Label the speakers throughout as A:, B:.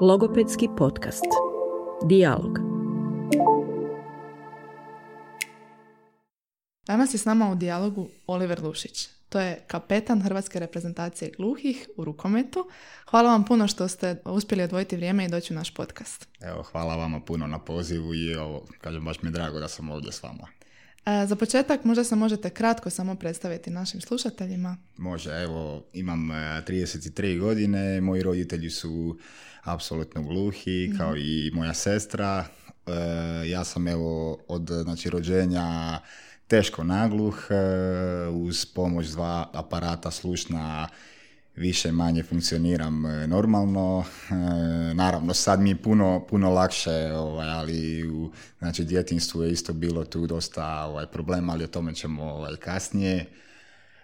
A: Logopedski podcast. Dialog.
B: Danas je s nama u dijalogu Oliver Lušić. To je kapetan Hrvatske reprezentacije gluhih u rukometu. Hvala vam puno što ste uspjeli odvojiti vrijeme i doći u naš podcast.
C: Evo, hvala vama puno na pozivu i ovo, kažem, baš mi je drago da sam ovdje s vama.
B: E, za početak možda se možete kratko samo predstaviti našim slušateljima.
C: Može, evo, imam e, 33 godine, moji roditelji su apsolutno gluhi, kao i moja sestra. E, ja sam evo od znači, rođenja teško nagluh, e, uz pomoć dva aparata slušna više manje funkcioniram e, normalno. E, naravno, sad mi je puno, puno lakše, ovaj, ali u znači, djetinstvu je isto bilo tu dosta ovaj, problema, ali o tome ćemo ovaj, kasnije.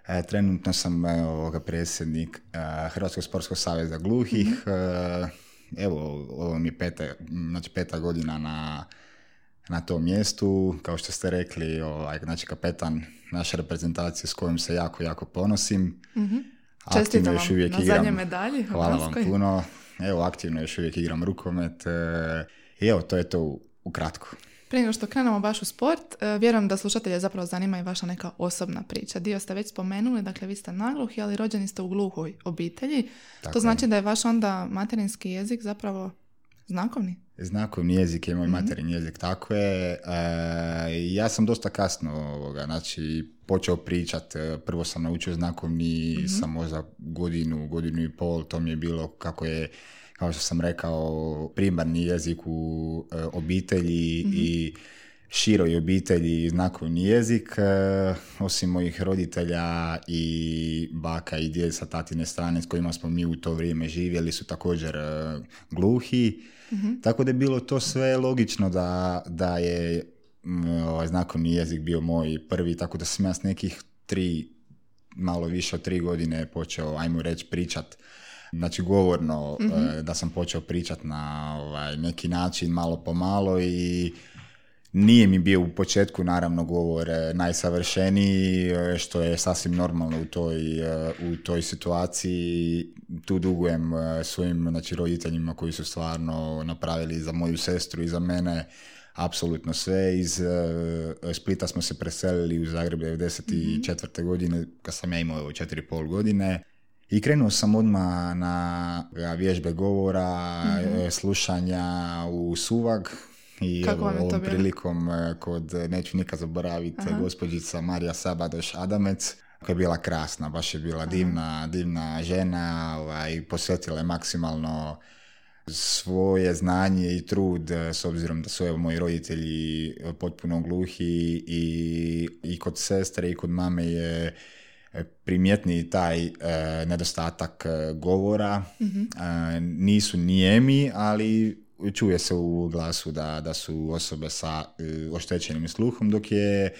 C: E, trenutno sam ovoga, predsjednik Hrvatskog sportskog saveza gluhih. E, evo, ovo mi je peta, znači, peta godina na, na tom mjestu. Kao što ste rekli, ovaj, znači kapetan naše reprezentacije s kojim se jako, jako ponosim. Aktivno
B: Čestitam
C: još uvijek
B: na
C: igram.
B: zadnje medalji.
C: Hvala vam puno. Evo, aktivno još uvijek igram rukomet. e, I evo, to je to u- ukratko.
B: Prije nego što krenemo baš u sport, e, vjerujem da slušatelje zapravo zanima i vaša neka osobna priča. Dio ste već spomenuli, dakle vi ste nagluhi, ali rođeni ste u gluhoj obitelji.
C: Tako
B: to
C: je.
B: znači da je vaš onda materinski jezik zapravo znakovni?
C: Znakovni jezik je moj
B: Mhm.
C: materin jezik, tako je. E, ja sam dosta kasno ovoga, znači, počeo pričat. E, Prvo sam naučio znakovni,
B: Mhm.
C: sam možda godinu, godinu i pol, to mi je bilo kako je kao što sam rekao, primarni jezik u e, obitelji
B: Mhm.
C: i široj obitelji znakovni jezik, e, osim mojih roditelja i baka i djed sa tatine strane s kojima smo mi u to vrijeme živjeli su također gluhi. Tako da je bilo to sve logično da, da je ovaj znakovni jezik bio moj prvi, tako da sam ja s nekih tri, malo više od tri godine počeo, ajmo reći, pričat Znači govorno e, da sam počeo pričat na ovaj, neki način malo po malo i nije mi bio u početku naravno govor e, najsavršeniji, e, što je sasvim normalno u toj, u toj situaciji. Tu dugujem svojim znači, roditeljima koji su stvarno napravili za moju sestru i za mene apsolutno sve. Iz e, Splita smo se preselili u Zagreb 94. godine, kad sam ja imao evo, 4,5 godine. I krenuo sam odmah na vježbe govora, e, slušanja u Suvag. I
B: Kako
C: evo,
B: vam je to
C: ovom
B: bilo?
C: prilikom e, kod, neću nikad zaboraviti,
B: Aha.
C: gospođica Marija Sabadoš Adamec, koja je bila krasna, baš je bila divna, divna žena, ovaj, posvetila je maksimalno svoje znanje i trud, e, s obzirom da su evo, moji roditelji e, potpuno gluhi i, i kod sestre i kod mame je e, primjetni taj e, nedostatak govora. E, nisu nijemi, ali čuje se u glasu da, da su osobe sa e, oštećenim sluhom, dok je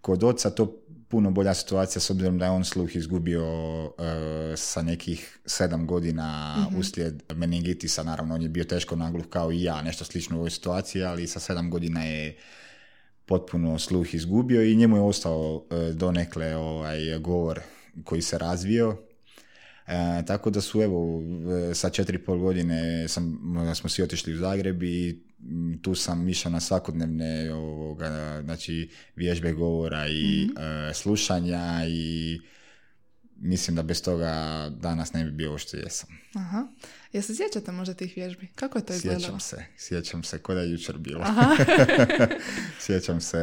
C: kod oca to puno bolja situacija s obzirom da je on sluh izgubio e, sa nekih sedam godina uslijed meningitisa, naravno on je bio teško nagluh kao i ja, nešto slično u ovoj situaciji, ali sa sedam godina je potpuno sluh izgubio i njemu je ostao e, donekle ovaj govor koji se razvio. E, tako da su evo e, sa četiri pol godine sam, smo svi otišli u Zagreb i tu sam išao na svakodnevne ovoga, znači vježbe govora i e, slušanja i mislim da bez toga danas ne bi bio ovo što jesam.
B: Aha. Jel se sjećate možda tih vježbi? Kako je to izgledalo?
C: Sjećam se, sjećam se, ko da je jučer bilo. Sjećam se,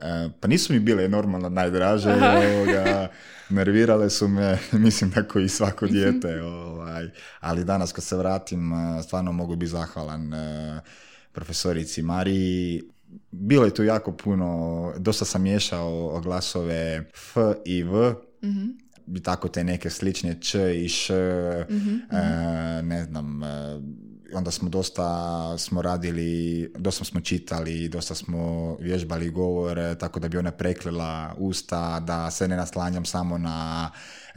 C: e, pa nisu mi bile normalno najdraže, ovoga, nervirale su me, mislim tako i svako dijete, ovaj, ali danas kad se vratim, e, stvarno mogu biti zahvalan e, profesorici Mariji. Bilo je tu jako puno, dosta sam miješao glasove F i V, i tako te neke slične č i š, e, ne znam, e, onda smo dosta smo radili, dosta smo čitali, dosta smo vježbali govor, tako da bi ona preklila usta, da se ne naslanjam samo na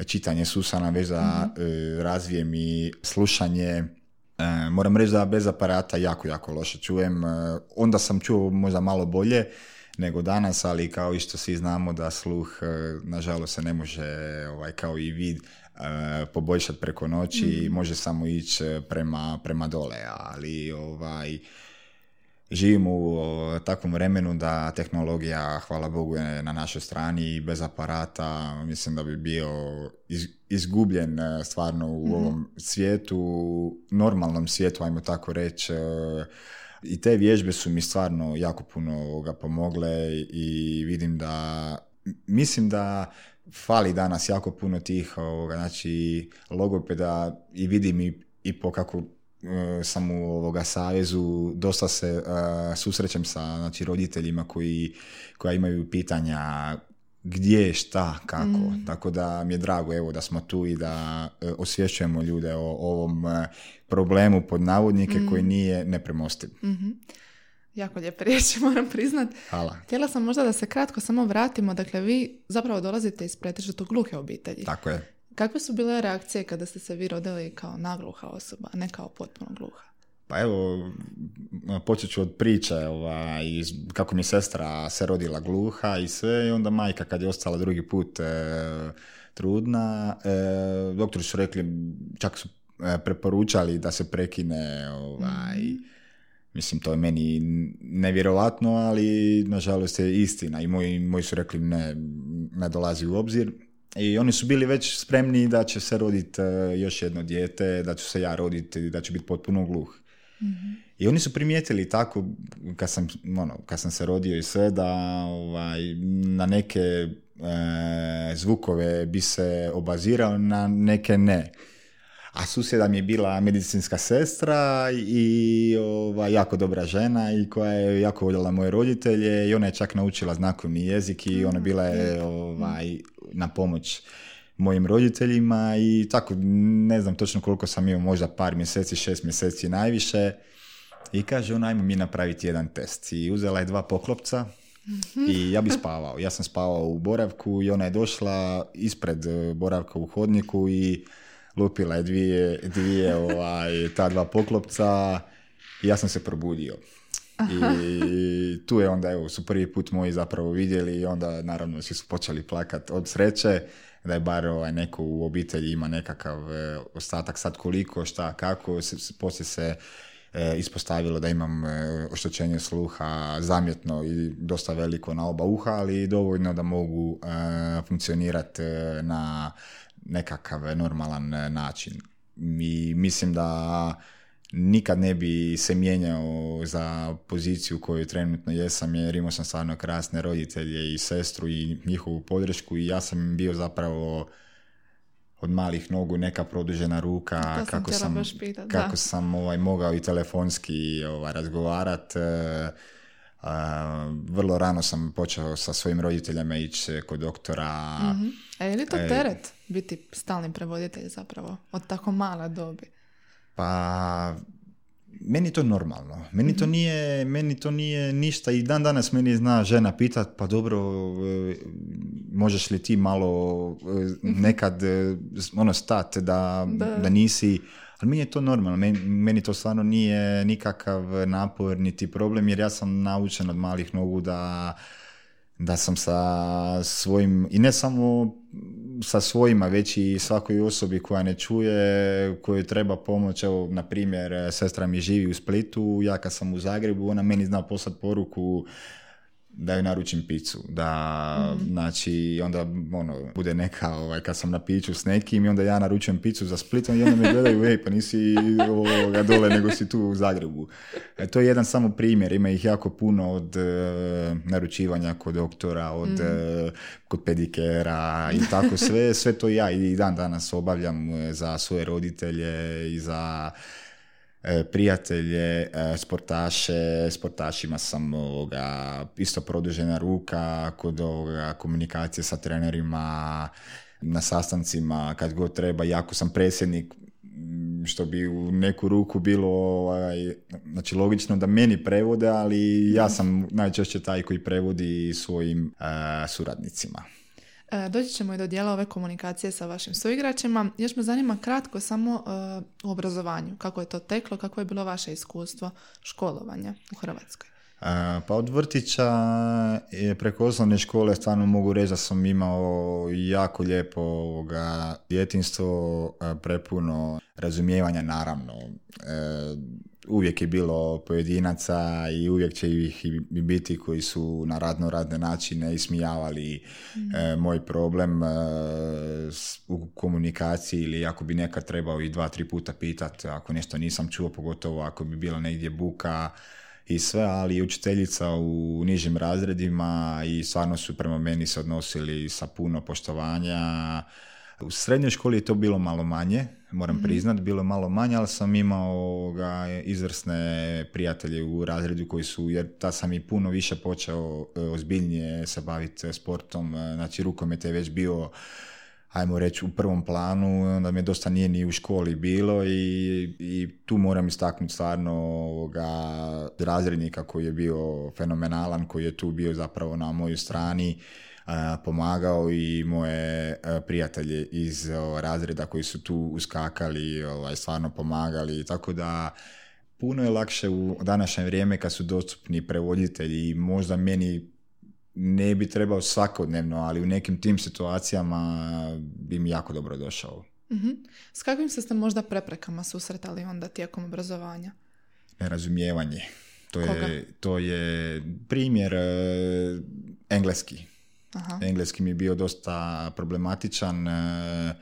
C: čitanje Susana, već da e, razvijem i slušanje. E, moram reći da bez aparata jako, jako loše čujem. E, onda sam čuo možda malo bolje, nego danas, ali kao i što svi znamo da sluh, e, nažalost, se ne može, ovaj, kao i vid, poboljšati preko noći i može samo ići prema, prema dole, ali ovaj, živimo u takvom vremenu da tehnologija, hvala Bogu, je na našoj strani i bez aparata mislim da bi bio izgubljen e, stvarno u mhm. ovom svijetu, normalnom svijetu, ajmo tako reći. E, I te vježbe su mi stvarno jako puno ga pomogle i vidim da, mislim da fali danas jako puno tih ovoga, znači, logopeda i vidim i, i po kako sam u ovoga savezu dosta se uh, susrećem sa znači, roditeljima koji, koja imaju pitanja gdje, šta, kako. Mm. Tako da mi je drago evo da smo tu i da uh, osvješćujemo ljude o, ovom problemu pod navodnike koji mm. nije nepremostiv.
B: mm Jako lijepe riječi, moram priznat.
C: Hvala.
B: Htjela sam možda da se kratko samo vratimo. Dakle, vi zapravo dolazite iz pretežito gluhe obitelji.
C: Tako je.
B: Kakve su bile reakcije kada ste se vi rodili kao nagluha osoba, a ne kao potpuno gluha?
C: Pa evo, počet ću od priče ovaj, kako mi sestra se rodila gluha i sve i onda majka kad je ostala drugi put e, trudna, e, doktori su rekli, čak su e, preporučali da se prekine ovaj, mm Mislim, to je meni nevjerovatno, ali nažalost je istina i moji, moji su rekli ne, ne dolazi u obzir. I oni su bili već spremni da će se roditi e, još jedno dijete, da ću se ja roditi, da ću biti potpuno gluh. I oni su primijetili tako, kad sam, ono, kad sam se rodio i sve, da ovaj, na neke e, zvukove bi se obazirao, na neke ne. A susjeda mi je bila medicinska sestra i ova, jako dobra žena i koja je jako voljela moje roditelje i ona je čak naučila znakovni jezik i ona bila je ovaj, na pomoć mojim roditeljima i tako, ne znam točno koliko sam imao, možda par mjeseci, šest mjeseci najviše. I kaže ona, ajmo mi napraviti jedan test. I uzela je dva poklopca i ja bi spavao. Ja sam spavao u boravku i ona je došla ispred boravka u hodniku i lupila je dvije, dvije ovaj, ta dva poklopca i ja sam se probudio. I tu je onda, evo, su prvi put moji zapravo vidjeli i onda naravno svi su počeli plakat od sreće da je bar ovaj, neko u obitelji ima nekakav e, ostatak sad koliko, šta, kako, se, poslije se e, ispostavilo da imam e, oštećenje sluha zamjetno i dosta veliko na oba uha, ali dovoljno da mogu e, funkcionirati na nekakav normalan način. I mislim da nikad ne bi se mijenjao za poziciju koju trenutno jesam jer imao sam stvarno krasne roditelje i sestru i njihovu podršku i ja sam bio zapravo od malih nogu neka produžena ruka kako sam, kako sam ovaj, mogao i telefonski ovaj, razgovarat e, vrlo rano sam počeo sa svojim roditeljima ići kod doktora.
B: mm A je li to e, teret biti stalni prevoditelj zapravo od tako mala dobi?
C: Pa meni to normalno. Meni to mhm. nije, meni to nije ništa i dan danas meni zna žena pitat pa dobro e, možeš li ti malo e, mhm. nekad e, ono stat da, da. nisi ali meni je to normalno, meni, to stvarno nije nikakav napor niti problem jer ja sam naučen od malih nogu da da sam sa svojim, i ne samo sa svojima, već i svakoj osobi koja ne čuje, kojoj treba pomoć, evo, na primjer, sestra mi živi u Splitu, ja kad sam u Zagrebu, ona meni zna poslati poruku da joj naručim picu, da, mm. znači, onda, ono, bude neka, ovaj, kad sam na piću s nekim i onda ja naručujem picu za Splitom i onda me gledaju, ej, pa nisi ovoga dole, nego si tu u Zagrebu. E, to je jedan samo primjer, ima ih jako puno od e, naručivanja kod doktora, od, mm. e, kod pedikera i tako sve, sve to ja i dan danas obavljam e, za svoje roditelje i za prijatelje, e, sportaše, sportašima sam ovoga, isto produžena ruka kod ovoga, komunikacije sa trenerima, na sastancima kad god treba, jako sam predsjednik što bi u neku ruku bilo ovaj, znači logično da meni prevode, ali ja sam najčešće taj koji prevodi svojim e, suradnicima.
B: E, doći ćemo i do dijela ove komunikacije sa vašim suigračima. Još me zanima kratko samo uh, u obrazovanju. Kako je to teklo, kako je bilo vaše iskustvo školovanja u Hrvatskoj?
C: Pa od vrtića preko osnovne škole stvarno mogu reći da sam imao jako lijepo ovoga, djetinstvo, prepuno razumijevanja naravno. Uvijek je bilo pojedinaca i uvijek će ih i biti koji su na radno radne načine ismijavali mm. e, moj problem e, u komunikaciji ili ako bi nekad trebao i dva, tri puta pitati ako nešto nisam čuo, pogotovo ako bi bila negdje buka i sve, ali učiteljica u nižim razredima i stvarno su prema meni se odnosili sa puno poštovanja. U srednjoj školi je to bilo malo manje, moram mm priznat, bilo je malo manje, ali sam imao ga, izvrsne prijatelje u razredu koji su, jer ta sam i puno više počeo e, ozbiljnije se baviti sportom, e, znači rukomet je već bio ajmo reći, u prvom planu, onda me dosta nije ni u školi bilo i, i tu moram istaknuti stvarno ovoga razrednika koji je bio fenomenalan, koji je tu bio zapravo na mojoj strani, pomagao i moje prijatelje iz razreda koji su tu uskakali, ovaj, stvarno pomagali, tako da puno je lakše u današnje vrijeme kad su dostupni prevoditelji i možda meni ne bi trebao svakodnevno, ali u nekim tim situacijama bi mi jako dobro došao.
B: uh S kakvim ste možda preprekama susretali onda tijekom obrazovanja?
C: Nerazumijevanje. To je, to je primjer e, engleski. Aha. Engleski mi je bio dosta problematičan. E,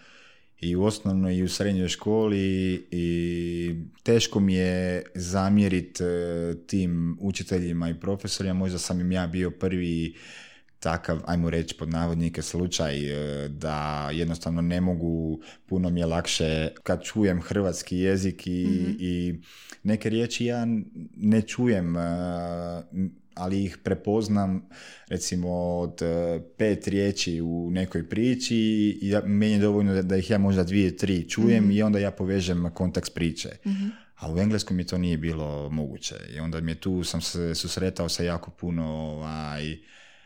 C: i u osnovnoj i u srednjoj školi i teško mi je zamjeriti e, tim učiteljima i profesorima, možda sam im ja bio prvi takav, ajmo reći pod navodnike, slučaj e, da jednostavno ne mogu, puno mi je lakše kad čujem hrvatski jezik i, mhm. i neke riječi ja ne čujem ali ih prepoznam recimo od e, pet riječi u nekoj priči i ja, meni je dovoljno da, ih ja možda dvije, tri čujem mhm. i onda ja povežem kontekst priče. mm A u engleskom mi to nije bilo moguće i onda mi je tu sam se susretao sa jako puno ovaj,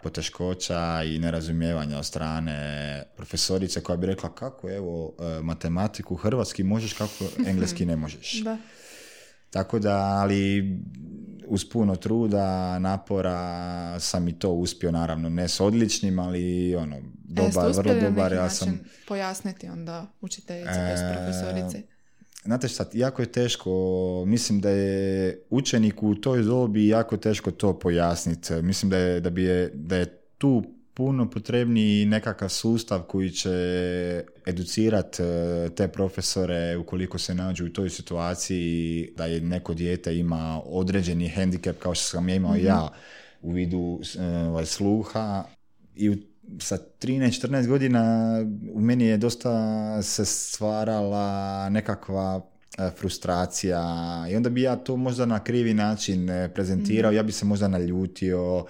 C: poteškoća i nerazumijevanja od strane profesorice koja bi rekla kako evo e, matematiku hrvatski možeš kako engleski ne možeš. Da. Tako da, ali uz puno truda, napora sam i to uspio, naravno, ne s odličnim, ali ono, e, dobar, vrlo dobar. Ja sam
B: pojasniti onda učiteljici, e, profesorici.
C: Znate šta, jako je teško, mislim da je učeniku u toj dobi jako teško to pojasniti. Mislim da je, da bi je, da je tu puno potrebniji nekakav sustav koji će educirati e, te profesore ukoliko se nađu u toj situaciji da je neko dijete ima određeni hendikep kao što sam ja imao mm ja u vidu e, ovaj, sluha. I u sa 13-14 godina u meni je dosta se stvarala nekakva e, frustracija. I onda bi ja to možda na krivi način prezentirao, mhm. ja bi se možda naljutio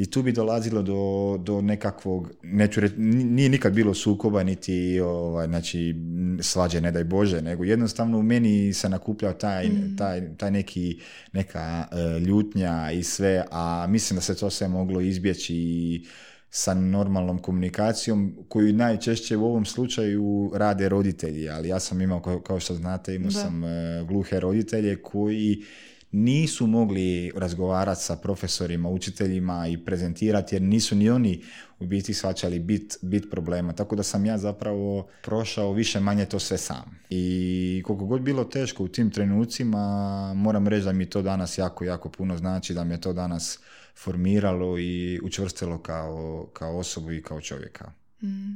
C: i tu bi dolazilo do, do nekakvog, neću reći, nije nikad bilo sukoba, niti ovaj, znači, svađe, ne daj Bože, nego jednostavno u meni se nakupljao taj, mm. taj, taj neki, neka uh, ljutnja i sve, a mislim da se to sve moglo izbjeći sa normalnom komunikacijom koju najčešće u ovom slučaju rade roditelji, ali ja sam imao, kao što znate, imao sam uh, gluhe roditelje koji nisu mogli razgovarati sa profesorima, učiteljima i prezentirati jer nisu ni oni u biti shvaćali bit, bit problema. Tako da sam ja zapravo prošao više manje to sve sam. I koliko god bilo teško u tim trenucima, moram reći da mi to danas jako, jako puno znači, da me to danas formiralo i učvrstilo kao, kao osobu i kao čovjeka. Mm.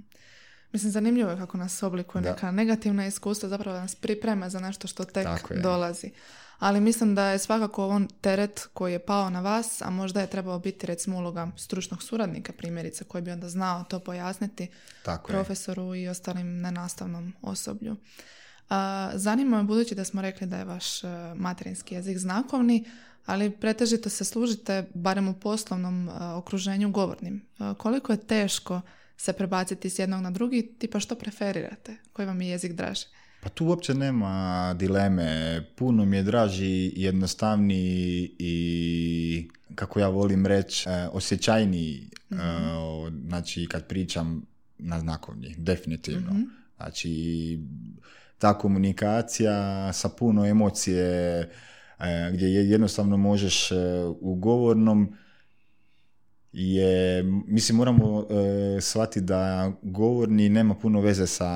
B: Mislim, zanimljivo je kako nas oblikuje neka negativna iskustva, zapravo nas priprema za nešto što tek dolazi ali mislim da je svakako on teret koji je pao na vas, a možda je trebao biti recimo uloga stručnog suradnika primjerice koji bi onda znao to pojasniti Tako profesoru i ostalim nenastavnom osoblju. Zanima me budući da smo rekli da je vaš e, materinski jezik znakovni, ali pretežito se služite barem u poslovnom e, okruženju govornim. E, koliko je teško se prebaciti s jednog na drugi, tipa što preferirate? Koji vam je jezik draži?
C: Pa tu uopće nema dileme. Puno mi je draži, jednostavniji i, kako ja volim reći, e, osjećajniji. mm Znači, kad pričam na znakovni, definitivno. mm Znači, ta komunikacija sa puno emocije, gdje jednostavno možeš u govornom je, mislim moramo e, shvatiti da govorni nema puno veze sa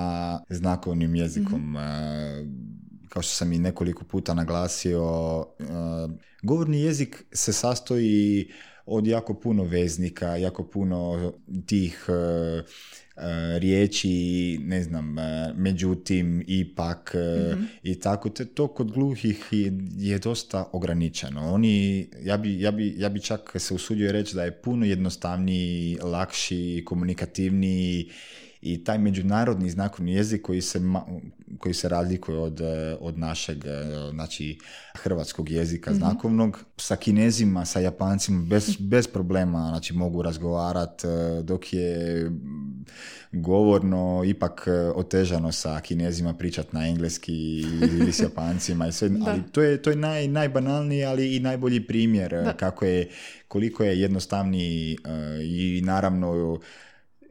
C: znakovnim jezikom. mm kao što sam i nekoliko puta naglasio, e, govorni jezik se sastoji od jako puno veznika, jako puno tih E, riječi, ne znam, e, međutim, ipak mm i tako, te to kod gluhih je, dosta ograničeno. Oni, ja bi, ja, bi, ja bi čak se usudio reći da je puno jednostavniji, lakši, komunikativniji i taj međunarodni znakovni jezik koji se, koji se razlikuje od, e, od našeg znači, hrvatskog jezika mm znakovnog sa kinezima, sa japancima bez, bez problema znači, mogu razgovarati dok je govorno ipak e, otežano sa kinezima pričati na engleski ili s japancima i sve, ali to je, to je naj, najbanalniji, ali i najbolji primjer e, kako je, koliko je jednostavniji e, i naravno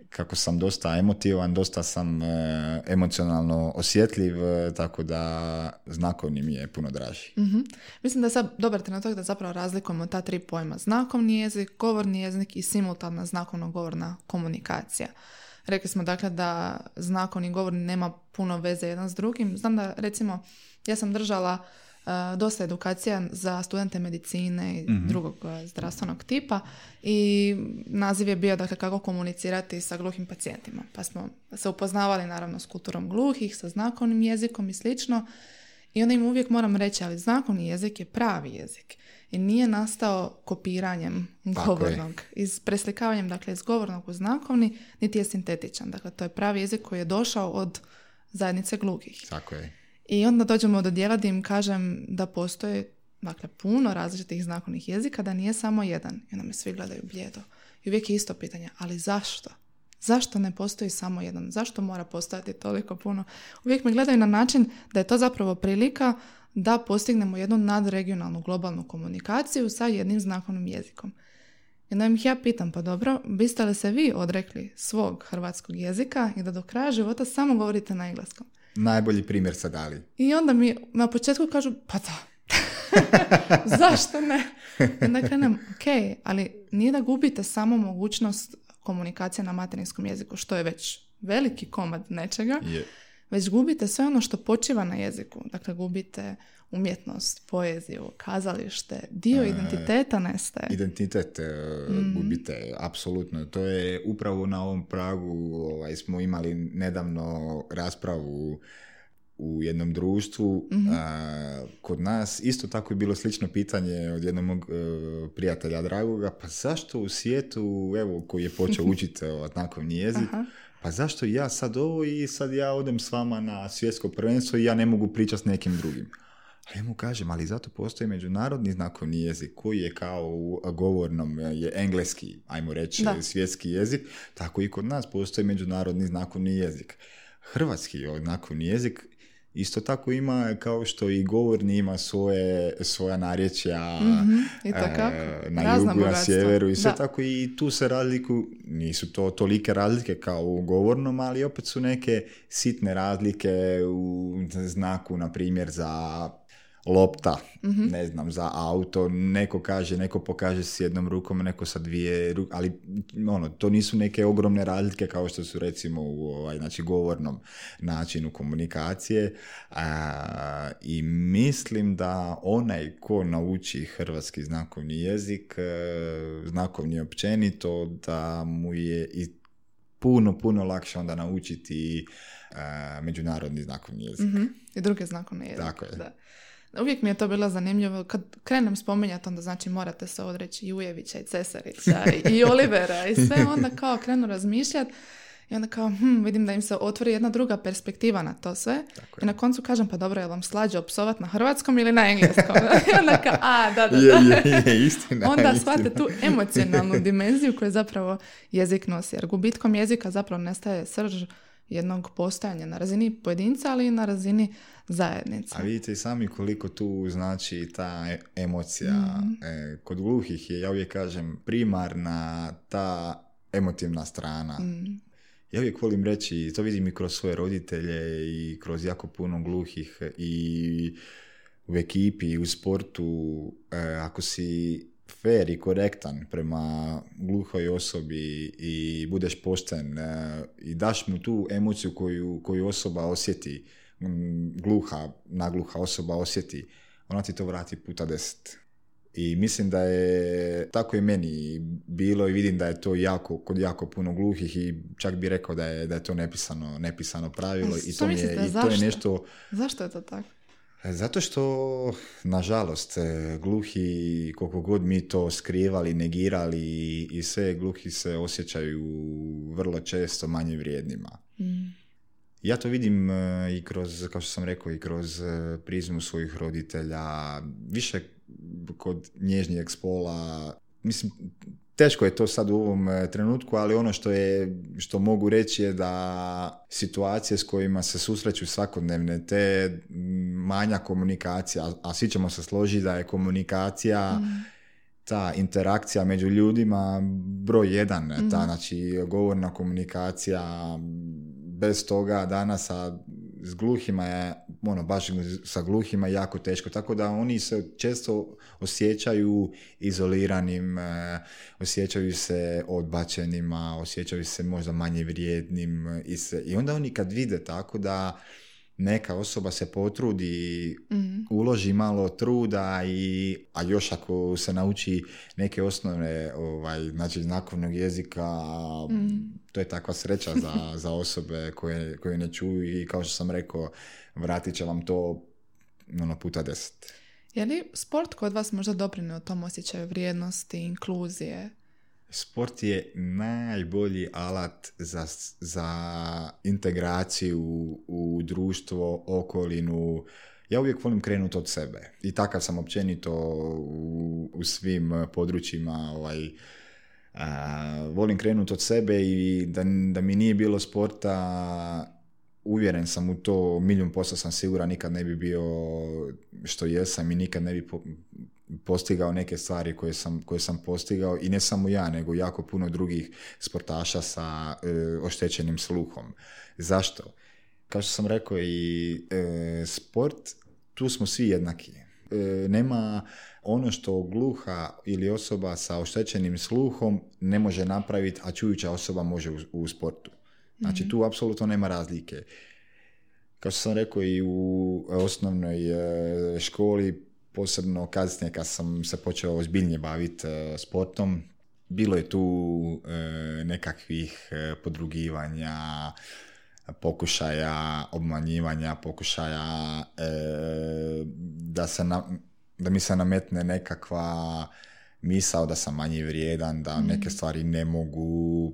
C: kako sam dosta emotivan, dosta sam emocionalno osjetljiv, tako da znakovni mi je puno draži.
B: mm Mislim da je sad dobar trenutak da zapravo razlikujemo ta tri pojma. Znakovni jezik, govorni jezik i simultana znakovno-govorna komunikacija. Rekli smo dakle da znakovni govor nema puno veze jedan s drugim. Znam da recimo ja sam držala dosta edukacija za studente medicine i mm drugog uh, zdravstvenog tipa i naziv je bio dakle kako komunicirati sa gluhim pacijentima. Pa smo se upoznavali naravno s kulturom gluhih, sa znakovnim jezikom i slično. I onda im uvijek moram reći, ali znakovni jezik je pravi jezik i nije nastao kopiranjem govornog, iz preslikavanjem dakle iz govornog u znakovni, niti je sintetičan. Dakle, to je pravi jezik koji je došao od zajednice glukih.
C: Tako je.
B: I onda dođemo do dijela gdje im kažem da postoje dakle, puno različitih znakovnih jezika, da nije samo jedan. I onda me svi gledaju bljedo. I uvijek je isto pitanje, ali zašto? Zašto ne postoji samo jedan? Zašto mora postojati toliko puno? Uvijek me gledaju na način da je to zapravo prilika da postignemo jednu nadregionalnu globalnu komunikaciju sa jednim znakovnim jezikom. I onda ih ja pitam, pa dobro, biste li se vi odrekli svog hrvatskog jezika i da do kraja života samo govorite na engleskom?
C: Najbolji primjer sa dali.
B: I onda mi na početku kažu, pa da. Zašto ne? I onda krenem, ok, ali nije da gubite samo mogućnost komunikacije na materinskom jeziku, što je već veliki komad nečega, je već gubite sve ono što počiva na jeziku. Dakle, gubite umjetnost, poeziju, kazalište, dio e, identiteta nestaje.
C: Identitet e, mm. gubite, apsolutno. To je upravo na ovom pragu, ovaj, smo imali nedavno raspravu u jednom društvu. mm kod nas isto tako je bilo slično pitanje od jednog mog e, prijatelja dragoga, pa zašto u svijetu, evo, koji je počeo učiti znakovni jezik, Aha pa zašto ja sad ovo i sad ja odem s vama na svjetsko prvenstvo i ja ne mogu pričati s nekim drugim. A ja mu kažem, ali zato postoji međunarodni znakovni jezik koji je kao u govornom je engleski, ajmo reći, svjetski jezik, tako i kod nas postoji međunarodni znakovni jezik. Hrvatski znakovni jezik isto tako ima kao što i govorni ima svoje, svoja narječja
B: mm I
C: e, na jugu, na sjeveru i sve tako i tu se razliku, nisu to tolike razlike kao u govornom, ali opet su neke sitne razlike u znaku, na primjer, za lopta, mm ne znam, za auto, neko kaže, neko pokaže s jednom rukom, neko sa dvije ruke, ali ono, to nisu neke ogromne razlike kao što su recimo u ovaj, znači, govornom načinu komunikacije a, i mislim da onaj ko nauči hrvatski znakovni jezik, e, znakovni općenito, da mu je i puno, puno lakše onda naučiti a, međunarodni znakovni jezik.
B: mm I druge znakovne jezike.
C: Tako je.
B: Da. Uvijek mi je to bilo zanimljivo. Kad krenem spominjati, onda znači morate se odreći i Ujevića i Cesarića i Olivera i sve. Onda kao krenu razmišljati i onda kao, hm, vidim da im se otvori jedna druga perspektiva na to sve. I na koncu kažem, pa dobro, je vam slađe opsovat na hrvatskom ili na engleskom? I onda kao, a, da, da, da.
C: Je, je, istina,
B: onda shvate tu emocionalnu dimenziju koju zapravo jezik nosi. Jer gubitkom jezika zapravo nestaje srž jednog postojanja na razini pojedinca, ali i na razini zajednice.
C: A vidite i sami koliko tu znači ta e, emocija. mm kod gluhih je, ja uvijek kažem, primarna ta emotivna strana. Mm. Ja uvijek volim reći, to vidim i kroz svoje roditelje i kroz jako puno gluhih i u ekipi i u sportu, ako si fair i korektan prema gluhoj osobi i budeš pošten i daš mu tu emociju koju, koju osoba osjeti, gluha, nagluha osoba osjeti, ona ti to vrati puta deset. I mislim da je tako i meni bilo i vidim da je to jako, kod jako puno gluhih i čak bi rekao da je, da je to nepisano, nepisano pravilo.
B: I to, je, i to je nešto... Zašto je to tako?
C: E, zato što, nažalost, e, gluhi, koliko god mi to skrivali, negirali i sve, gluhi se osjećaju vrlo često manje vrijednima. Mm. Ja to vidim e, i kroz, kao što sam rekao, i kroz prizmu svojih roditelja, više kod nježnijeg spola. Mislim, teško je to sad u ovom e, trenutku, ali ono što je što mogu reći je da situacije s kojima se susreću svakodnevne, te manja komunikacija, a, svi ćemo se složiti da je komunikacija mm. ta interakcija među ljudima broj jedan, ta mm. znači govorna komunikacija bez toga danas a s gluhima je, ono, baš sa gluhima jako teško, tako da oni se često osjećaju izoliranim, e, osjećaju se odbačenima, osjećaju se možda manje vrijednim i, se, i onda oni kad vide tako da neka osoba se potrudi, mm uloži malo truda i, a još ako se nauči neke osnovne ovaj, znači znakovnog jezika, mm to je takva sreća za, za osobe koje, koje ne čuju i kao što sam rekao, vratit će vam to ono puta deset.
B: Je li sport kod vas možda doprinio tom osjećaju vrijednosti, inkluzije?
C: Sport je najbolji alat za, za integraciju u društvo, okolinu. Ja uvijek volim krenuti od sebe. I takav sam općenito u, u svim područjima ovaj, a, volim krenuti od sebe i da, da mi nije bilo sporta uvjeren sam u to, milijun posto sam siguran, nikad ne bi bio što jesam i nikad ne bi postigao neke stvari koje sam, koje sam postigao i ne samo ja, nego jako puno drugih sportaša sa e, oštećenim sluhom. Zašto? Kao što sam rekao i e, sport, tu smo svi jednaki. E, nema ono što gluha ili osoba sa oštećenim sluhom ne može napraviti, a čujuća osoba može u, sportu. Znači mhm. tu apsolutno nema razlike. Kao što sam rekao i u osnovnoj školi posebno kasnije kad sam se počeo ozbiljnije baviti e, sportom, bilo je tu e, nekakvih e, podrugivanja, pokušaja obmanjivanja, pokušaja da, se da mi se nametne nekakva misao da sam manje vrijedan, da mhm. neke stvari ne mogu,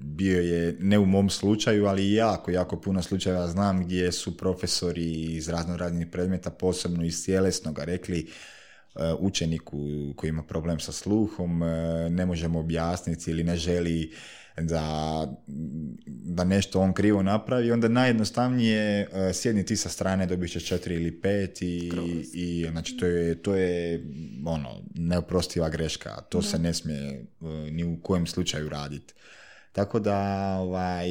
C: bio je, ne u mom slučaju, ali jako, jako puno slučajeva znam gdje su profesori iz razno raznih predmeta, posebno iz tjelesnog, rekli e, učeniku koji ima problem sa sluhom, e, ne možemo objasniti ili ne želi da, da nešto on krivo napravi, onda najjednostavnije uh, sjedni ti sa strane, dobit ćeš četiri ili pet i, i znači to je, to je ono, neoprostiva greška. To se ne smije uh, ni u kojem slučaju raditi. Tako da ovaj,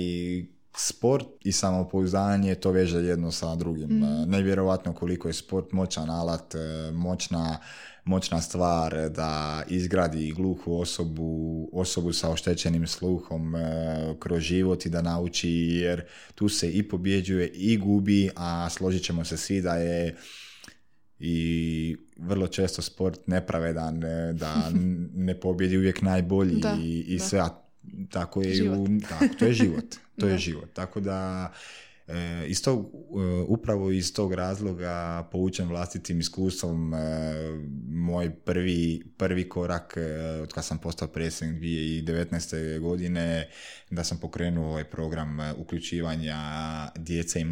C: sport i samopouzdanje to veže jedno sa drugim. Mm. Nevjerovatno koliko je sport moćan alat, moćna moćna stvar da izgradi gluhu osobu, osobu sa oštećenim sluhom e, kroz život i da nauči jer tu se i pobjeđuje i gubi, a složit ćemo se svi da je i vrlo često sport nepravedan, e, da ne pobjedi uvijek najbolji i, i sve, tako je, U, tako, to je život, to je život, tako da iz tog, e, upravo iz tog razloga poučen vlastitim iskustvom e, moj prvi, prvi korak od kad sam postao predsjednik 2019. godine da sam pokrenuo ovaj program uključivanja djece i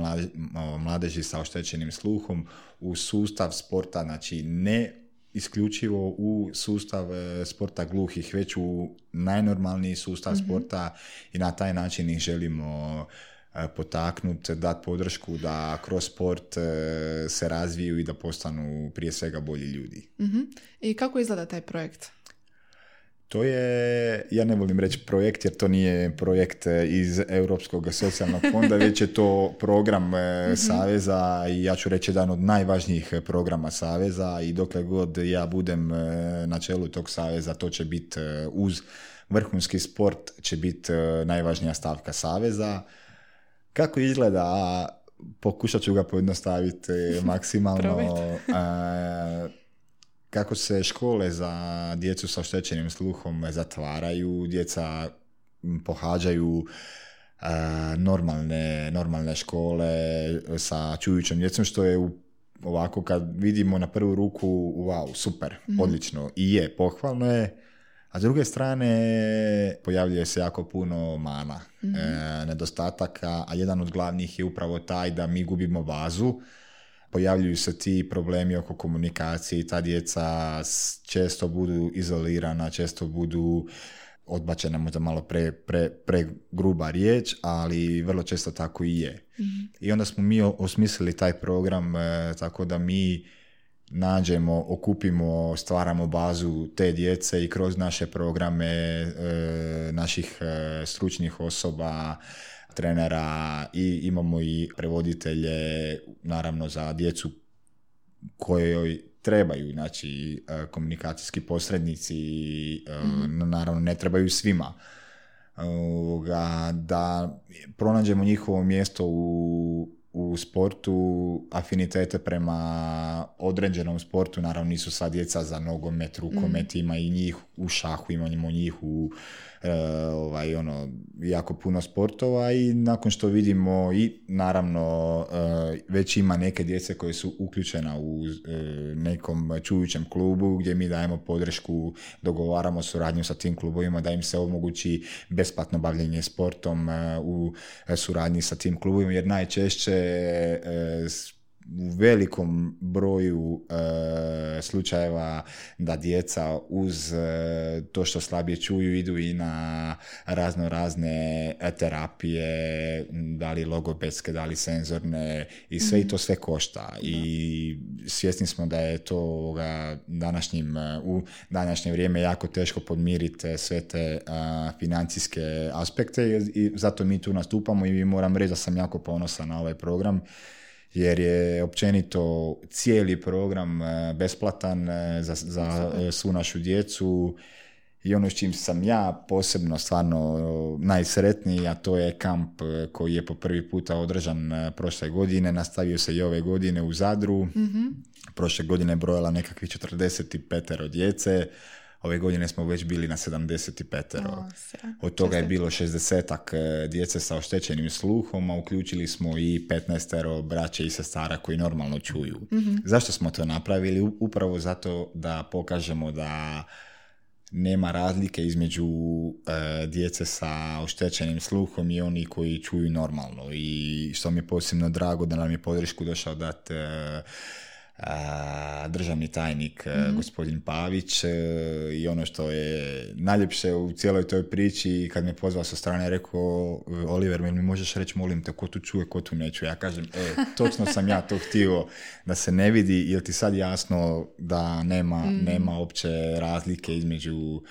C: mladeži sa oštećenim sluhom u sustav sporta, znači ne isključivo u sustav sporta gluhih, već u najnormalniji sustav mhm. sporta i na taj način ih želimo E, potaknuti, dati podršku da kroz sport e, se razviju i da postanu prije svega bolji ljudi.
B: uh I kako izgleda taj projekt?
C: To je, ja ne volim reći projekt jer to nije projekt e, iz Europskog socijalnog fonda, već je to program e, mhm. Saveza i ja ću reći jedan od najvažnijih programa Saveza i dokle god ja budem e, na čelu tog Saveza, to će biti uz vrhunski sport, će biti najvažnija stavka Saveza. Kako izgleda, pokušat ću ga pojednostaviti maksimalno kako se škole za djecu sa oštećenim sluhom zatvaraju, djeca pohađaju normalne, normalne škole sa čujućom djecom, što je ovako kad vidimo na prvu ruku, wow, super, mm odlično. I je, pohvalno je, a s druge strane pojavljuje se jako puno mana, mm nedostataka, a jedan od glavnih je upravo taj da mi gubimo vazu, pojavljuju se ti problemi oko komunikacije i ta djeca često budu izolirana, često budu odbačena možda malo pre, pre, pre gruba riječ, ali vrlo često tako i je. Mhm. I onda smo mi osmislili taj program e, tako da mi nađemo, okupimo, stvaramo bazu te djece i kroz naše programe e, naših e, stručnih osoba trenera i imamo i prevoditelje naravno za djecu kojoj trebaju znači e, komunikacijski posrednici mm naravno ne trebaju svima. Da pronađemo njihovo mjesto u, u sportu afinitete prema određenom sportu naravno nisu sad djeca za nogomet, rukomet, mm. ima i njih u šahu, imamo njih u ovaj, ono, jako puno sportova i nakon što vidimo i naravno e, već ima neke djece koje su uključena u e, nekom čujućem klubu gdje mi dajemo podršku, dogovaramo suradnju sa tim klubovima da im se omogući besplatno bavljenje sportom u suradnji sa tim klubovima jer najčešće u velikom broju e, slučajeva da djeca uz e, to što slabije čuju idu i na razno razne terapije, da li logopedske, da li senzorne i sve i to sve košta. I svjesni smo da je to današnjim, u današnje vrijeme jako teško podmiriti sve te financijske aspekte i zato mi tu nastupamo i moram reći da sam jako ponosan na ovaj program jer je općenito cijeli program e, besplatan e, za, za e, svu našu djecu. I ono s čim sam ja posebno stvarno najsretniji, a to je kamp koji je po prvi puta održan prošle godine, nastavio se i ove godine u Zadru. mm Prošle godine brojala nekakvih 45 djece, Ove godine smo već bili na 75. O, Od toga je bilo 60 e, djece sa oštećenim sluhom, a uključili smo i 15 braće i sestara koji normalno čuju. mm Zašto smo to napravili? Upravo zato da pokažemo da nema razlike između e, djece sa oštećenim sluhom i oni koji čuju normalno. I što mi je posebno drago da nam je podršku došao dati e, državni tajnik mm gospodin Pavić e, i ono što je najljepše u cijeloj toj priči kad me pozvao sa strane rekao Oliver mi možeš reći molim te ko tu čuje ko tu ne čuje ja kažem e točno sam ja to htio da se ne vidi jel ti sad jasno da nema, mm nema opće razlike između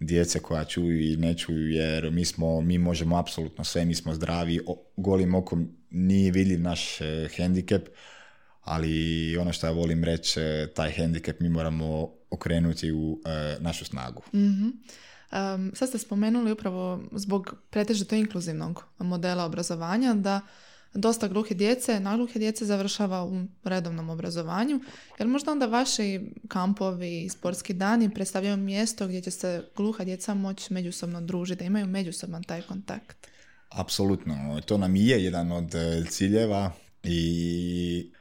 C: djece koja čuju i ne čuju jer mi smo, mi možemo apsolutno sve, mi smo zdravi, golim okom nije vidljiv naš e, hendikep, ali ono što ja volim reći, taj hendikep mi moramo okrenuti u e, našu snagu.
B: mm sad ste spomenuli upravo zbog pretežito inkluzivnog modela obrazovanja da dosta gluhe djece, nagluhe djece završava u redovnom obrazovanju. Jer možda onda vaši kampovi i sportski dani predstavljaju mjesto gdje će se gluha djeca moći međusobno družiti, da imaju međusoban taj kontakt?
C: Apsolutno. To nam i je jedan od e, ciljeva i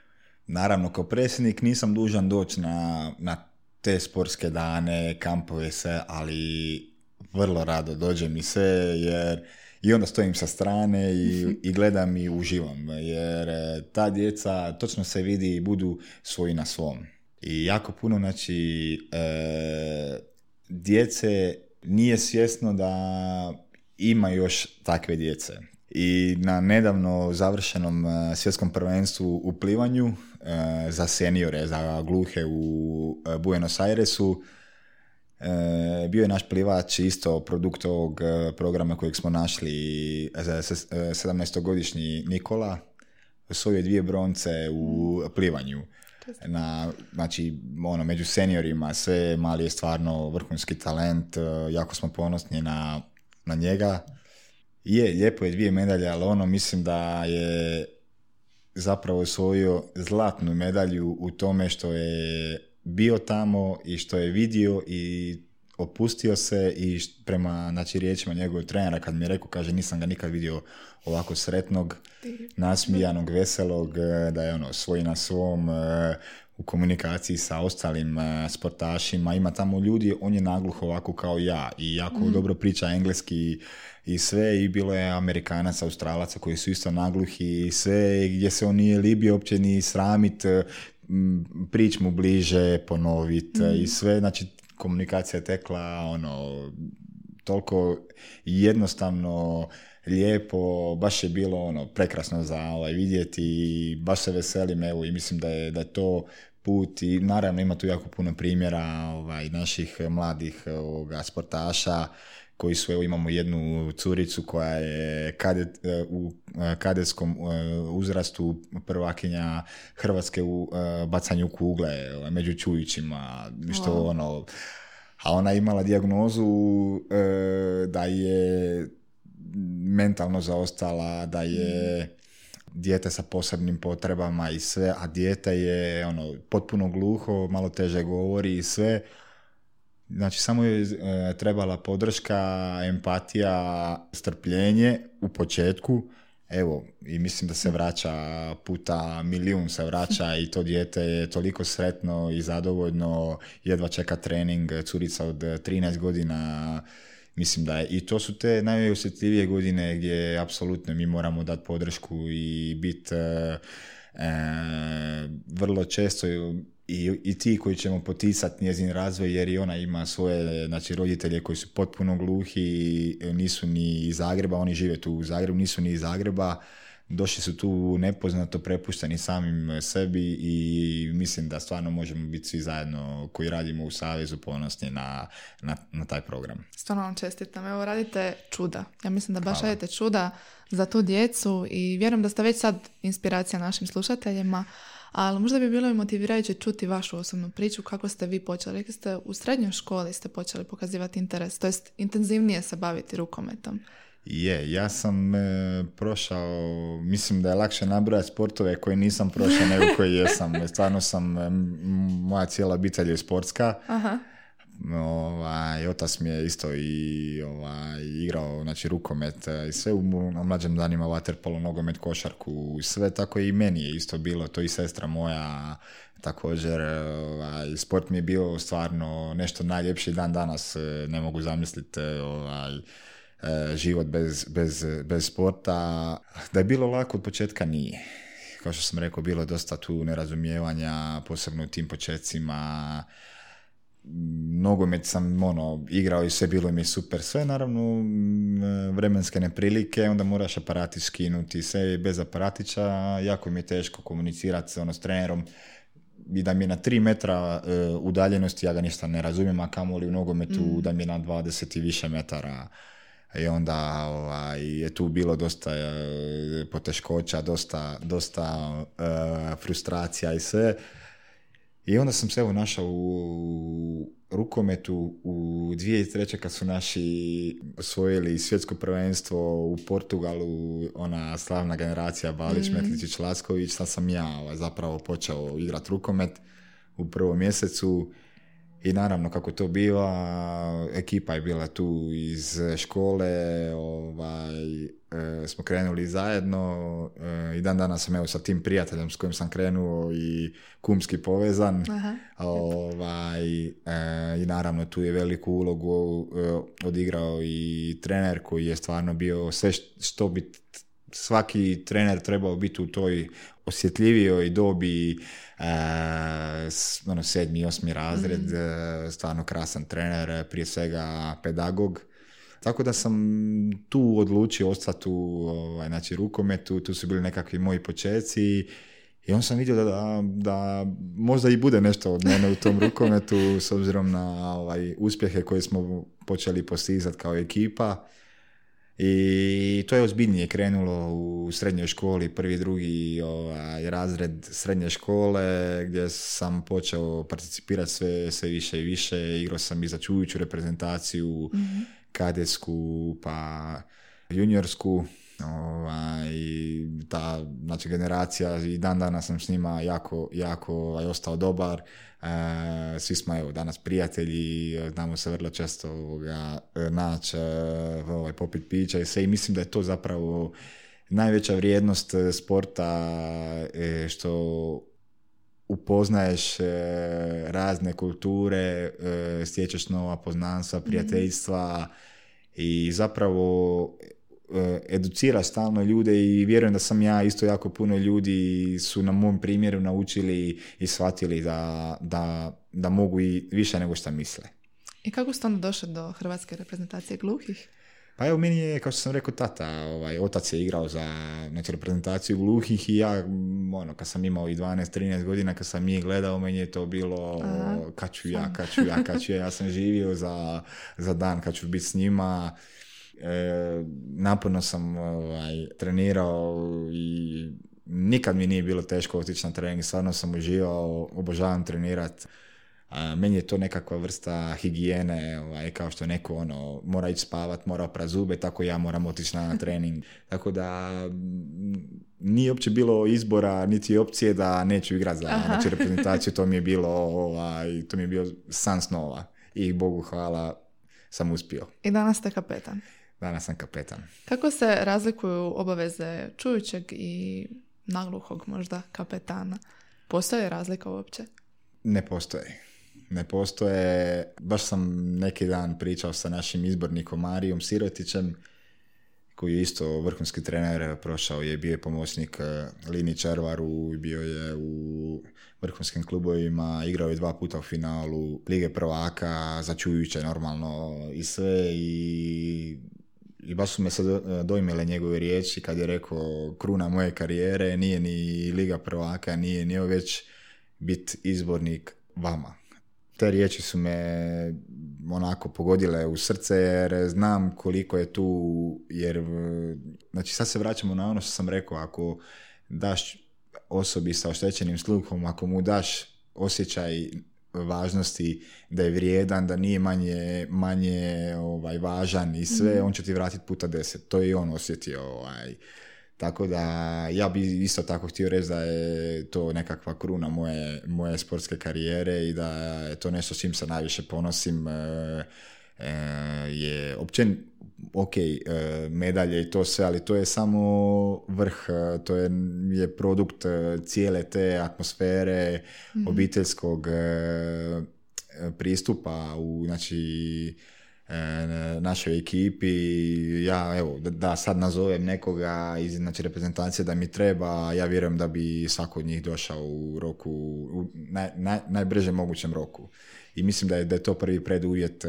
C: Naravno, kao predsjednik nisam dužan doći na, na te sportske dane, kampove se, ali vrlo rado dođem mi se jer i onda stojim sa strane i, i gledam i uživam jer e, ta djeca točno se vidi i budu svoji na svom. I jako puno znači e, djece nije svjesno da ima još takve djece. I na nedavno završenom e, svjetskom prvenstvu u plivanju za seniore, za gluhe u e, Buenos Airesu, E, bio je naš plivač isto produkt ovog programa kojeg smo našli 17-godišnji Nikola. Osvojio dvije bronce u plivanju. Na, znači, ono, među seniorima sve mali je stvarno vrhunski talent, jako smo ponosni na, na njega. Je, lijepo je dvije medalje, ali ono mislim da je zapravo osvojio zlatnu medalju u tome što je bio tamo i što je vidio i opustio se i prema znači, riječima njegovog trenera kad mi je rekao, kaže nisam ga nikad vidio ovako sretnog, nasmijanog, veselog, e, da je ono svoj na svom, e, u komunikaciji sa ostalim e, sportašima, ima tamo ljudi, on je nagluh ovako kao ja i jako mhm. dobro priča engleski i sve i bilo je Amerikanaca, Australaca koji su isto nagluhi i sve gdje se on nije libio uopće ni sramit prić mu bliže, ponovit i mhm. sve, znači komunikacija tekla ono toliko jednostavno lijepo, baš je bilo ono prekrasno za ovaj, vidjeti i baš se veselim evo i mislim da je, da je to put i naravno ima tu jako puno primjera ovaj, naših mladih ovoga, sportaša koji su, evo imamo jednu curicu koja je kadet, u kadetskom e, uzrastu prvakinja Hrvatske u e, bacanju kugle među čujućima, što ono, a ona je imala dijagnozu e, da je mentalno zaostala, da je dijete sa posebnim potrebama i sve, a dijete je ono potpuno gluho, malo teže govori i sve. Znači, samo je trebala podrška, empatija, strpljenje u početku. Evo, i mislim da se vraća puta milijun se vraća i to dijete je toliko sretno i zadovoljno, jedva čeka trening, curica od 13 godina. Mislim da je, i to su te najosjetljivije godine gdje apsolutno mi moramo dati podršku i biti e, e, vrlo često i, i ti koji ćemo poticati njezin razvoj jer i ona ima svoje znači, roditelje koji su potpuno gluhi, nisu ni iz Zagreba, oni žive tu u Zagrebu, nisu ni iz Zagreba, došli su tu nepoznato prepušteni samim sebi i mislim da stvarno možemo biti svi zajedno koji radimo u Savezu ponosni na, na, na taj program.
B: Stvarno vam čestitam. Evo radite čuda. Ja mislim da baš radite čuda za tu djecu i vjerujem da ste već sad inspiracija našim slušateljima, ali možda bi bilo i motivirajuće čuti vašu osobnu priču kako ste vi počeli. Rekli ste u srednjoj školi ste počeli pokazivati interes, to jest intenzivnije se baviti rukometom.
C: Je, ja sam e, prošao, mislim da je lakše nabrojati sportove koje nisam prošao nego koje jesam. Stvarno sam, moja cijela obitelj je sportska. Aha. Ovaj, otac mi je isto i ovaj, igrao znači, rukomet e, i sve u, mlađem danima vaterpolo, nogomet, košarku, sve tako i meni je isto bilo, to i sestra moja također, ovaj, sport mi je bio stvarno nešto najljepši dan danas, ne mogu zamisliti ovaj, E, život bez, bez, bez sporta. Da je bilo lako od početka nije. Kao što sam rekao, bilo je dosta tu nerazumijevanja, posebno u tim početcima. Nogomet sam ono, igrao i sve bilo mi je super. Sve naravno vremenske neprilike, onda moraš aparati skinuti. Sve bez aparatića, jako mi je teško komunicirati ono, s trenerom i da mi je na 3 metra e, udaljenosti, ja ga ništa ne razumijem, a kamoli u nogometu mm. da mi je na 20 i više metara i onda ovaj, je tu bilo dosta e, poteškoća, dosta, dosta e, frustracija i sve. I onda sam se evo našao u rukometu u 2003. kad su naši osvojili svjetsko prvenstvo u Portugalu, ona slavna generacija Balić, mm. Metličić, Lasković, sad sam ja ovaj, zapravo počeo igrati rukomet u prvom mjesecu i naravno kako to biva, ekipa je bila tu iz škole, ovaj, e, smo krenuli zajedno e, i dan danas sam evo sa tim prijateljem s kojim sam krenuo i kumski povezan. Aha. Ovaj, e, I naravno tu je veliku ulogu odigrao i trener koji je stvarno bio sve što bi svaki trener trebao biti u toj osjetljivijoj dobi uh, ono, sedmi, osmi razred, mm. stvarno krasan trener, prije svega pedagog. Tako da sam tu odlučio ostati u ovaj, znači, rukometu, tu su bili nekakvi moji počeci I on sam vidio da, da, možda i bude nešto od mene u tom rukometu s obzirom na ovaj, uspjehe koje smo počeli postizati kao ekipa. I to je ozbiljnije krenulo u srednjoj školi, prvi, drugi ovaj, razred srednje škole gdje sam počeo participirati sve, sve više i više. Igrao sam i za čujuću reprezentaciju, mm kadetsku, pa juniorsku ovaj, ta znači, generacija i dan danas sam s njima jako, jako ovaj, ostao dobar. E, svi smo evo, danas prijatelji, znamo se vrlo često ovoga, naći, e, ovaj, popit pića i sve i mislim da je to zapravo najveća vrijednost sporta e, što upoznaješ razne kulture, stječeš nova poznanstva, mhm. prijateljstva i zapravo E, educira stalno ljude i vjerujem da sam ja isto jako puno ljudi su na mom primjeru naučili i shvatili da, da, da mogu i više nego što misle.
B: I kako ste onda došli do hrvatske reprezentacije gluhih?
C: Pa evo, meni je, kao što sam rekao, tata, ovaj, otac je igrao za znači, reprezentaciju gluhih i ja, ono, kad sam imao i 12-13 godina, kad sam njih gledao, meni je to bilo, kad ću ja, kad ću ja, kad ću ja, ja sam živio za, za dan kad ću biti s njima, E, naporno sam ovaj, trenirao i nikad mi nije bilo teško otići na trening, stvarno sam uživao, obožavam trenirat. A, meni je to nekakva vrsta higijene, ovaj, kao što neko ono, mora ići spavat, mora oprat zube, tako ja moram otići na trening. Tako da nije uopće bilo izbora, niti opcije da neću igrati za znači, reprezentaciju, to mi je bilo, ovaj, to mi je bio san snova. I Bogu hvala, sam uspio.
B: I danas ste kapetan.
C: Danas sam kapetan.
B: Kako se razlikuju obaveze čujućeg i nagluhog možda kapetana? Postoje razlika uopće?
C: Ne postoje. Ne postoje. Baš sam neki dan pričao sa našim izbornikom Marijom Sirotićem, koji je isto vrhunski trener, prošao je, bio je pomoćnik eh, Lini Červaru, bio je u vrhunskim klubovima, igrao je dva puta u finalu Lige prvaka, začujuće normalno i sve i i baš su me sad e, dojmile njegove riječi kad je rekao kruna moje karijere nije ni Liga prvaka, nije ni već bit izbornik vama. Te riječi su me onako pogodile u srce jer znam koliko je tu, jer znači sad se vraćamo na ono što sam rekao, ako daš osobi sa oštećenim sluhom, ako mu daš osjećaj važnosti, da je vrijedan, da nije manje, manje ovaj, važan i sve, mm on će ti vratiti puta deset. To je i on osjetio. Ovaj. Tako da ja bi isto tako htio reći da je to nekakva kruna moje, moje sportske karijere i da je to nešto s čim se najviše ponosim. E, je općen, ok, e, medalje i to sve, ali to je samo vrh, to je, je produkt cijele te atmosfere mm obiteljskog pristupa u znači našoj ekipi. Ja evo da, sad nazovem nekoga iz znači reprezentacije da mi treba ja vjerujem da bi svako od njih došao u roku u naj, naj, najbržem mogućem roku. I mislim da je, da je to prvi preduvjet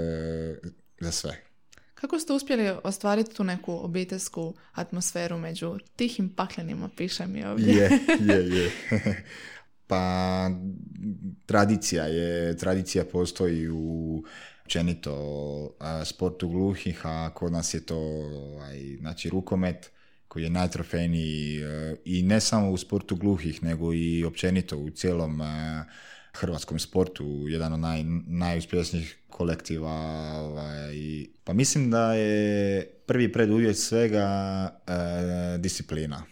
C: za sve
B: kako ste uspjeli ostvariti tu neku obiteljsku atmosferu među tihim paklenima, piše mi ovdje.
C: Je, je, je. pa tradicija je, tradicija postoji u općenito sportu gluhih, a kod nas je to ovaj, znači rukomet koji je najtrofejniji e, i ne samo u sportu gluhih, nego i općenito u cijelom e, hrvatskom sportu, jedan od naj, najuspješnijih kolektiva. Ovaj, pa mislim da je prvi preduvjet svega e, disciplina.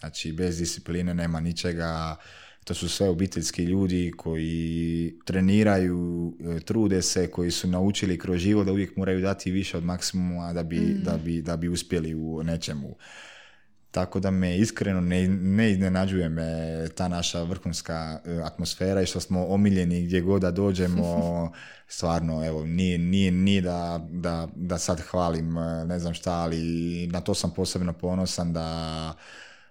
C: Znači, bez discipline nema ničega. To su sve obiteljski ljudi koji treniraju, e, trude se, koji su naučili kroz život da uvijek moraju dati više od maksimuma da bi, mm. da bi, da bi uspjeli u nečemu. Tako da me iskreno ne, ne iznenađuje me ta naša vrhunska e, atmosfera i što smo omiljeni gdje god da dođemo, stvarno, evo, nije, nije, nije da, da, da sad hvalim e, ne znam šta, ali na to sam posebno ponosan da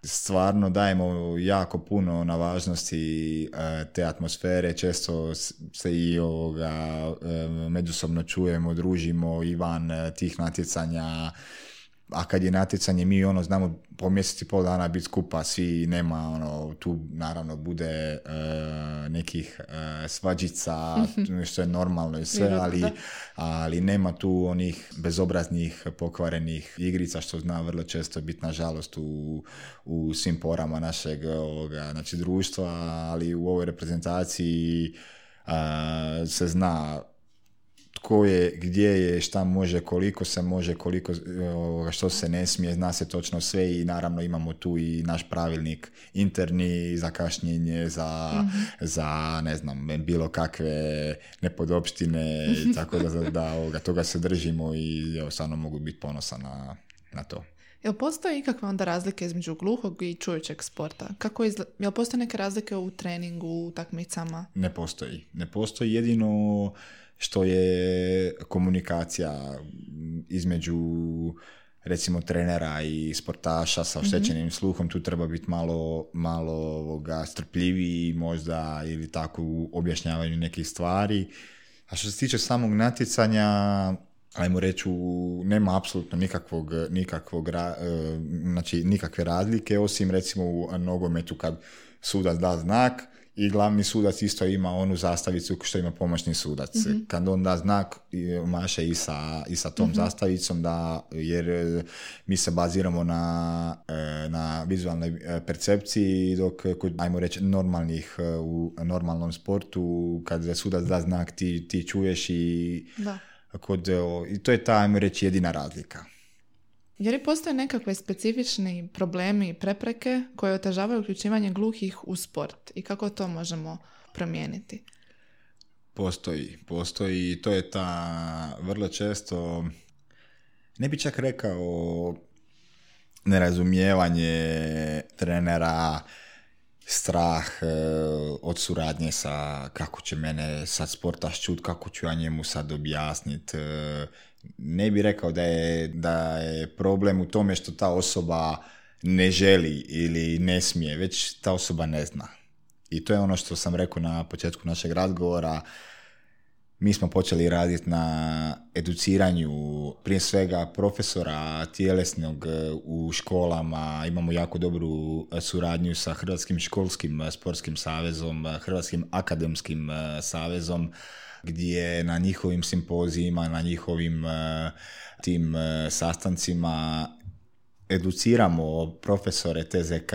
C: stvarno dajemo jako puno na važnosti e, te atmosfere, često se i ovoga, međusobno čujemo, družimo i van tih natjecanja, a kad je natjecanje mi ono znamo po mjesec i pol dana biti skupa, svi nema ono, tu naravno bude e, nekih uh, svađica, što je normalno i sve, ali, ali nema tu onih bezobraznih, pokvarenih igrica što zna vrlo često biti nažalost u, u svim porama našeg ovoga, znači, društva, ali u ovoj reprezentaciji se zna tko je, gdje je, šta može, koliko se može, koliko što se ne smije, zna se točno sve i naravno imamo tu i naš pravilnik interni za kašnjenje, za, mhm. za ne znam, bilo kakve nepodopštine i tako da, da ovoga, toga se držimo i evo, stvarno mogu biti ponosan na, na to.
B: Jel postoji ikakva onda razlike između gluhog i čujućeg sporta? Kako izla... Jel postoje neke razlike u treningu, u takmicama?
C: Ne postoji. Ne postoji jedino što je komunikacija između recimo trenera i sportaša sa mhm. oštećenim sluhom, tu treba biti malo, malo ovoga, strpljiviji možda ili tako u objašnjavanju nekih stvari. A što se tiče samog natjecanja, ajmo reći, nema apsolutno nikakvog, nikakvog, e, znači nikakve razlike, osim recimo u nogometu kad sudac da znak, i glavni sudac isto ima onu zastavicu što ima pomoćni sudac. mm Kad on da znak, maše i sa, i sa tom mm zastavicom, da, jer e, mi se baziramo na, e, na vizualnoj e, percepciji, dok kod, ajmo reći, normalnih, u normalnom sportu, kad sudac da znak, ti, ti čuješ i da. Kod, i to je ta, ajmo reći, jedina razlika.
B: Je li postoje nekakve specifični problemi i prepreke koje otežavaju uključivanje gluhih u sport i kako to možemo promijeniti?
C: Postoji, postoji i to je ta vrlo često, ne bi čak rekao nerazumijevanje trenera, strah e, od suradnje sa kako će mene sad sportaš čut, kako ću ja njemu sad objasniti. E, ne bi rekao da je, da je problem u tome što ta osoba ne želi ili ne smije, već ta osoba ne zna. I to je ono što sam rekao na početku našeg razgovora. Mi smo počeli raditi na educiranju prije svega profesora tjelesnog u školama. Imamo jako dobru suradnju sa Hrvatskim školskim sportskim savezom, Hrvatskim akademskim savezom gdje na njihovim simpozijima, na njihovim e, tim e, sastancima educiramo profesore TZK,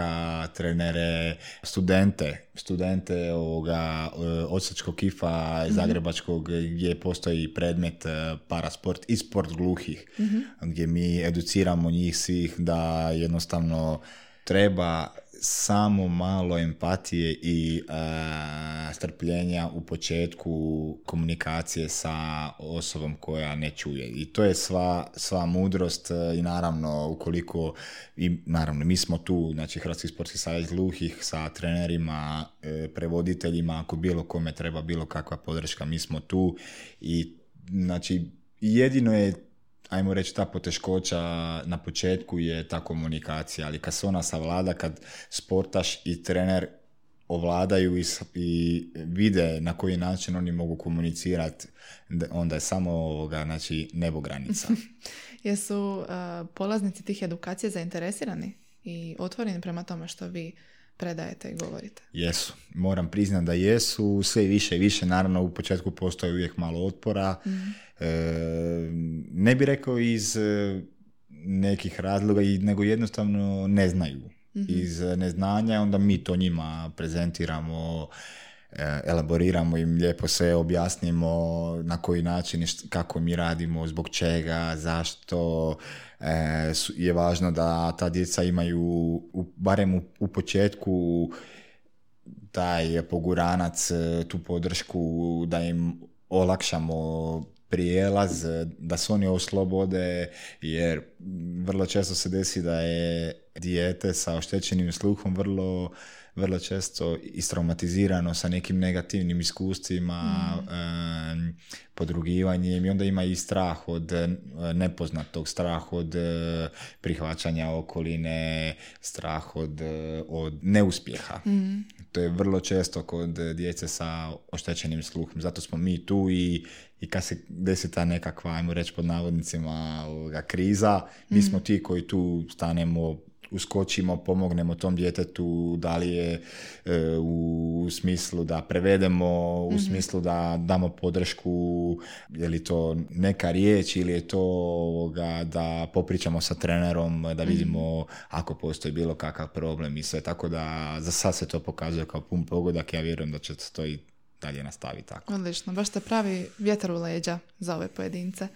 C: trenere, studente, studente ovoga e, Osačkog kifa mm Zagrebačkog gdje postoji predmet parasport i sport gluhih, mhm. gdje mi educiramo njih svih da jednostavno treba samo malo empatije i uh, strpljenja u početku komunikacije sa osobom koja ne čuje. I to je sva, sva mudrost e, i naravno ukoliko i naravno mi smo tu, znači Hrvatski sportski savez gluhih sa trenerima, e, prevoditeljima, ako bilo kome treba bilo kakva podrška, mi smo tu i znači jedino je ajmo reći, ta poteškoća na početku je ta komunikacija, ali kad se ona savlada, kad sportaš i trener ovladaju i, vide na koji način oni mogu komunicirati, onda je samo ovoga, znači, nebo granica.
B: Jesu uh, polaznici tih edukacija zainteresirani i otvoreni prema tome što vi predajete i govorite?
C: Jesu. Moram priznati da jesu. Sve više i više. Naravno, u početku postoji uvijek malo otpora. mm ne bi rekao iz e, nekih razloga, nego jednostavno ne znaju. mm Iz neznanja, onda mi to njima prezentiramo, e, elaboriramo im lijepo sve, objasnimo na koji način, kako mi radimo, zbog čega, zašto, E, je važno da ta djeca imaju barem u, u početku taj poguranac, e, tu podršku da im olakšamo prijelaz, da se oni oslobode, jer vrlo često se desi da je dijete sa oštećenim sluhom vrlo vrlo često istraumatizirano sa nekim negativnim iskustvima, mm. podrugivanjem i onda ima i strah od nepoznatog, strah od e, prihvaćanja okoline, strah od, e, od neuspjeha. Mm. To je vrlo često kod djece sa oštećenim sluhom. Zato smo mi tu i, i kad se desi ta nekakva, ajmo reći pod navodnicima, kriza, mi smo ti koji tu stanemo uskočimo, pomognemo tom djetetu, da li je e, u smislu da prevedemo, u mhm. smislu da damo podršku, je li to neka riječ ili je to ovoga, da popričamo sa trenerom, da mhm. vidimo ako postoji bilo kakav problem i sve. Tako da za sad se to pokazuje kao pun pogodak, ja vjerujem da će to i dalje nastaviti tako.
B: Odlično, baš ste pravi vjetar u leđa za ove pojedince.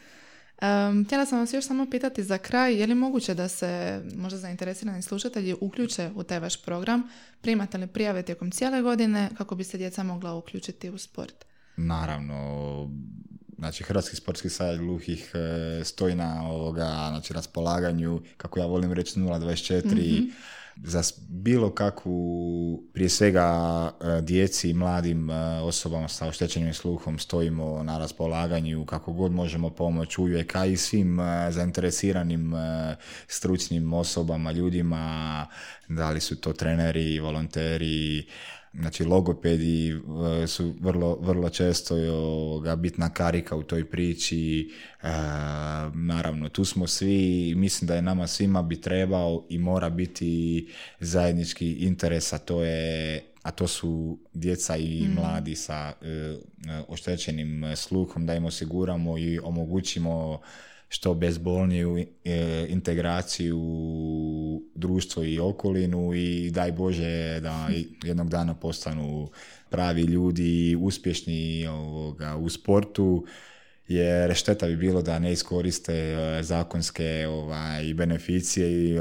B: Um, htjela sam vas još samo pitati za kraj, je li moguće da se možda zainteresirani slušatelji uključe u taj vaš program? Primate li prijave tijekom cijele godine kako bi se djeca mogla uključiti u sport?
C: Naravno, znači Hrvatski sportski savjet gluhih e, stoji na ovoga, znači raspolaganju, kako ja volim reći 024 mm za bilo kakvu, prije svega e, djeci i mladim e, osobama sa oštećenim sluhom stojimo na raspolaganju kako god možemo pomoći uvijek, a i svim e, zainteresiranim stručnim osobama, ljudima, da li su to treneri, volonteri, Znači, logopedi e, su vrlo, vrlo često ovoga, bitna karika u toj priči. E, naravno, tu smo svi, mislim da je nama svima bi trebao i mora biti zajednički interes, a to je a to su djeca i mm. mladi sa oštećenim sluhom, da im osiguramo i omogućimo što bezbolniju e, integraciju u društvo i okolinu i daj Bože da jednog dana postanu pravi ljudi, uspješni ovoga, u sportu jer šteta bi bilo da ne iskoriste e, zakonske ovaj, beneficije i e,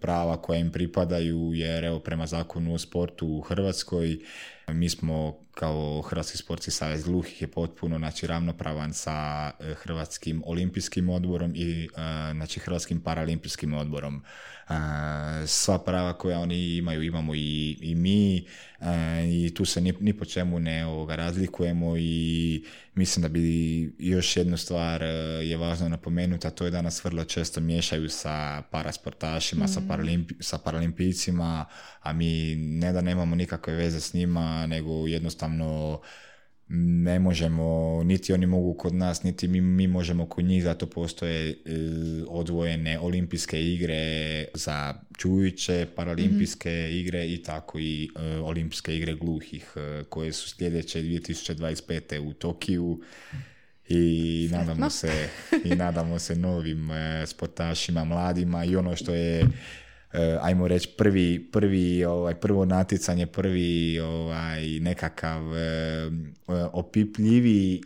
C: prava koja im pripadaju jer evo prema zakonu o sportu u Hrvatskoj mi smo kao Hrvatski sportski savez gluhih je potpuno znači, ravnopravan sa e, Hrvatskim olimpijskim odborom i e, znači, Hrvatskim paralimpijskim odborom. E, sva prava koja oni imaju imamo i, i mi i tu se ni, ni po čemu ne ovoga, razlikujemo i mislim da bi još jednu stvar je važno napomenuti, a to je da nas vrlo često miješaju sa parasportašima, sa, mm. paralimpi, sa paralimpijcima, a mi ne da nemamo nikakve veze s njima, nego jednostavno ne možemo, niti oni mogu kod nas, niti mi, mi možemo kod njih, zato postoje e, odvojene olimpijske igre za čujuće, paralimpijske mm igre i tako i e, olimpijske igre gluhih e, koje su sljedeće 2025. u Tokiju i nadamo se i nadamo se novim sportašima, mladima i ono što je E, ajmo reći prvi, prvi ovaj, prvo natjecanje, prvi ovaj, nekakav e, opipljiviji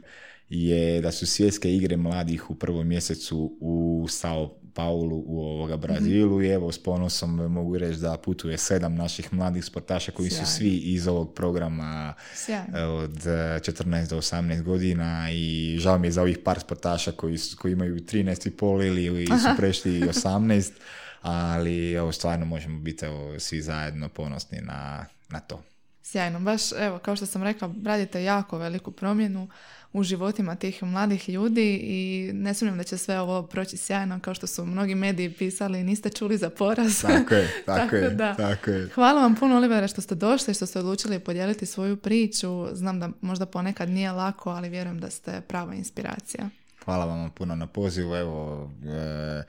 C: je da su svjetske igre mladih u prvom mjesecu u Sao Paulu u ovoga Brazilu. Mm i evo s ponosom mogu reći da putuje sedam naših mladih sportaša koji su svi iz ovog programa e, od 14 do 18 godina. I žao mi je za ovih par sportaša koji, koji imaju 13,5 ili su prešli 18 ali evo, stvarno možemo biti evo, svi zajedno ponosni na, na to.
B: Sjajno, baš evo kao što sam rekla, radite jako veliku promjenu u životima tih mladih ljudi i ne sumnjam da će sve ovo proći sjajno kao što su mnogi mediji pisali niste čuli za poraz.
C: Tako je, tako, je, da. tako je.
B: Hvala vam puno Olivera što ste došli, što ste odlučili podijeliti svoju priču. Znam da možda ponekad nije lako, ali vjerujem da ste prava inspiracija.
C: Hvala vam puno na pozivu. Evo, e,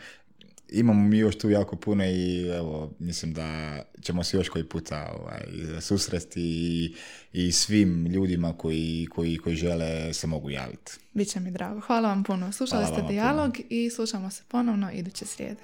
C: imamo mi još tu jako puno i evo, mislim da ćemo se još koji puta ovaj, susresti i, i svim ljudima koji, koji, koji žele se mogu javiti.
B: Biće mi drago. Hvala vam puno. Slušali ste dijalog i slušamo se ponovno iduće srijede.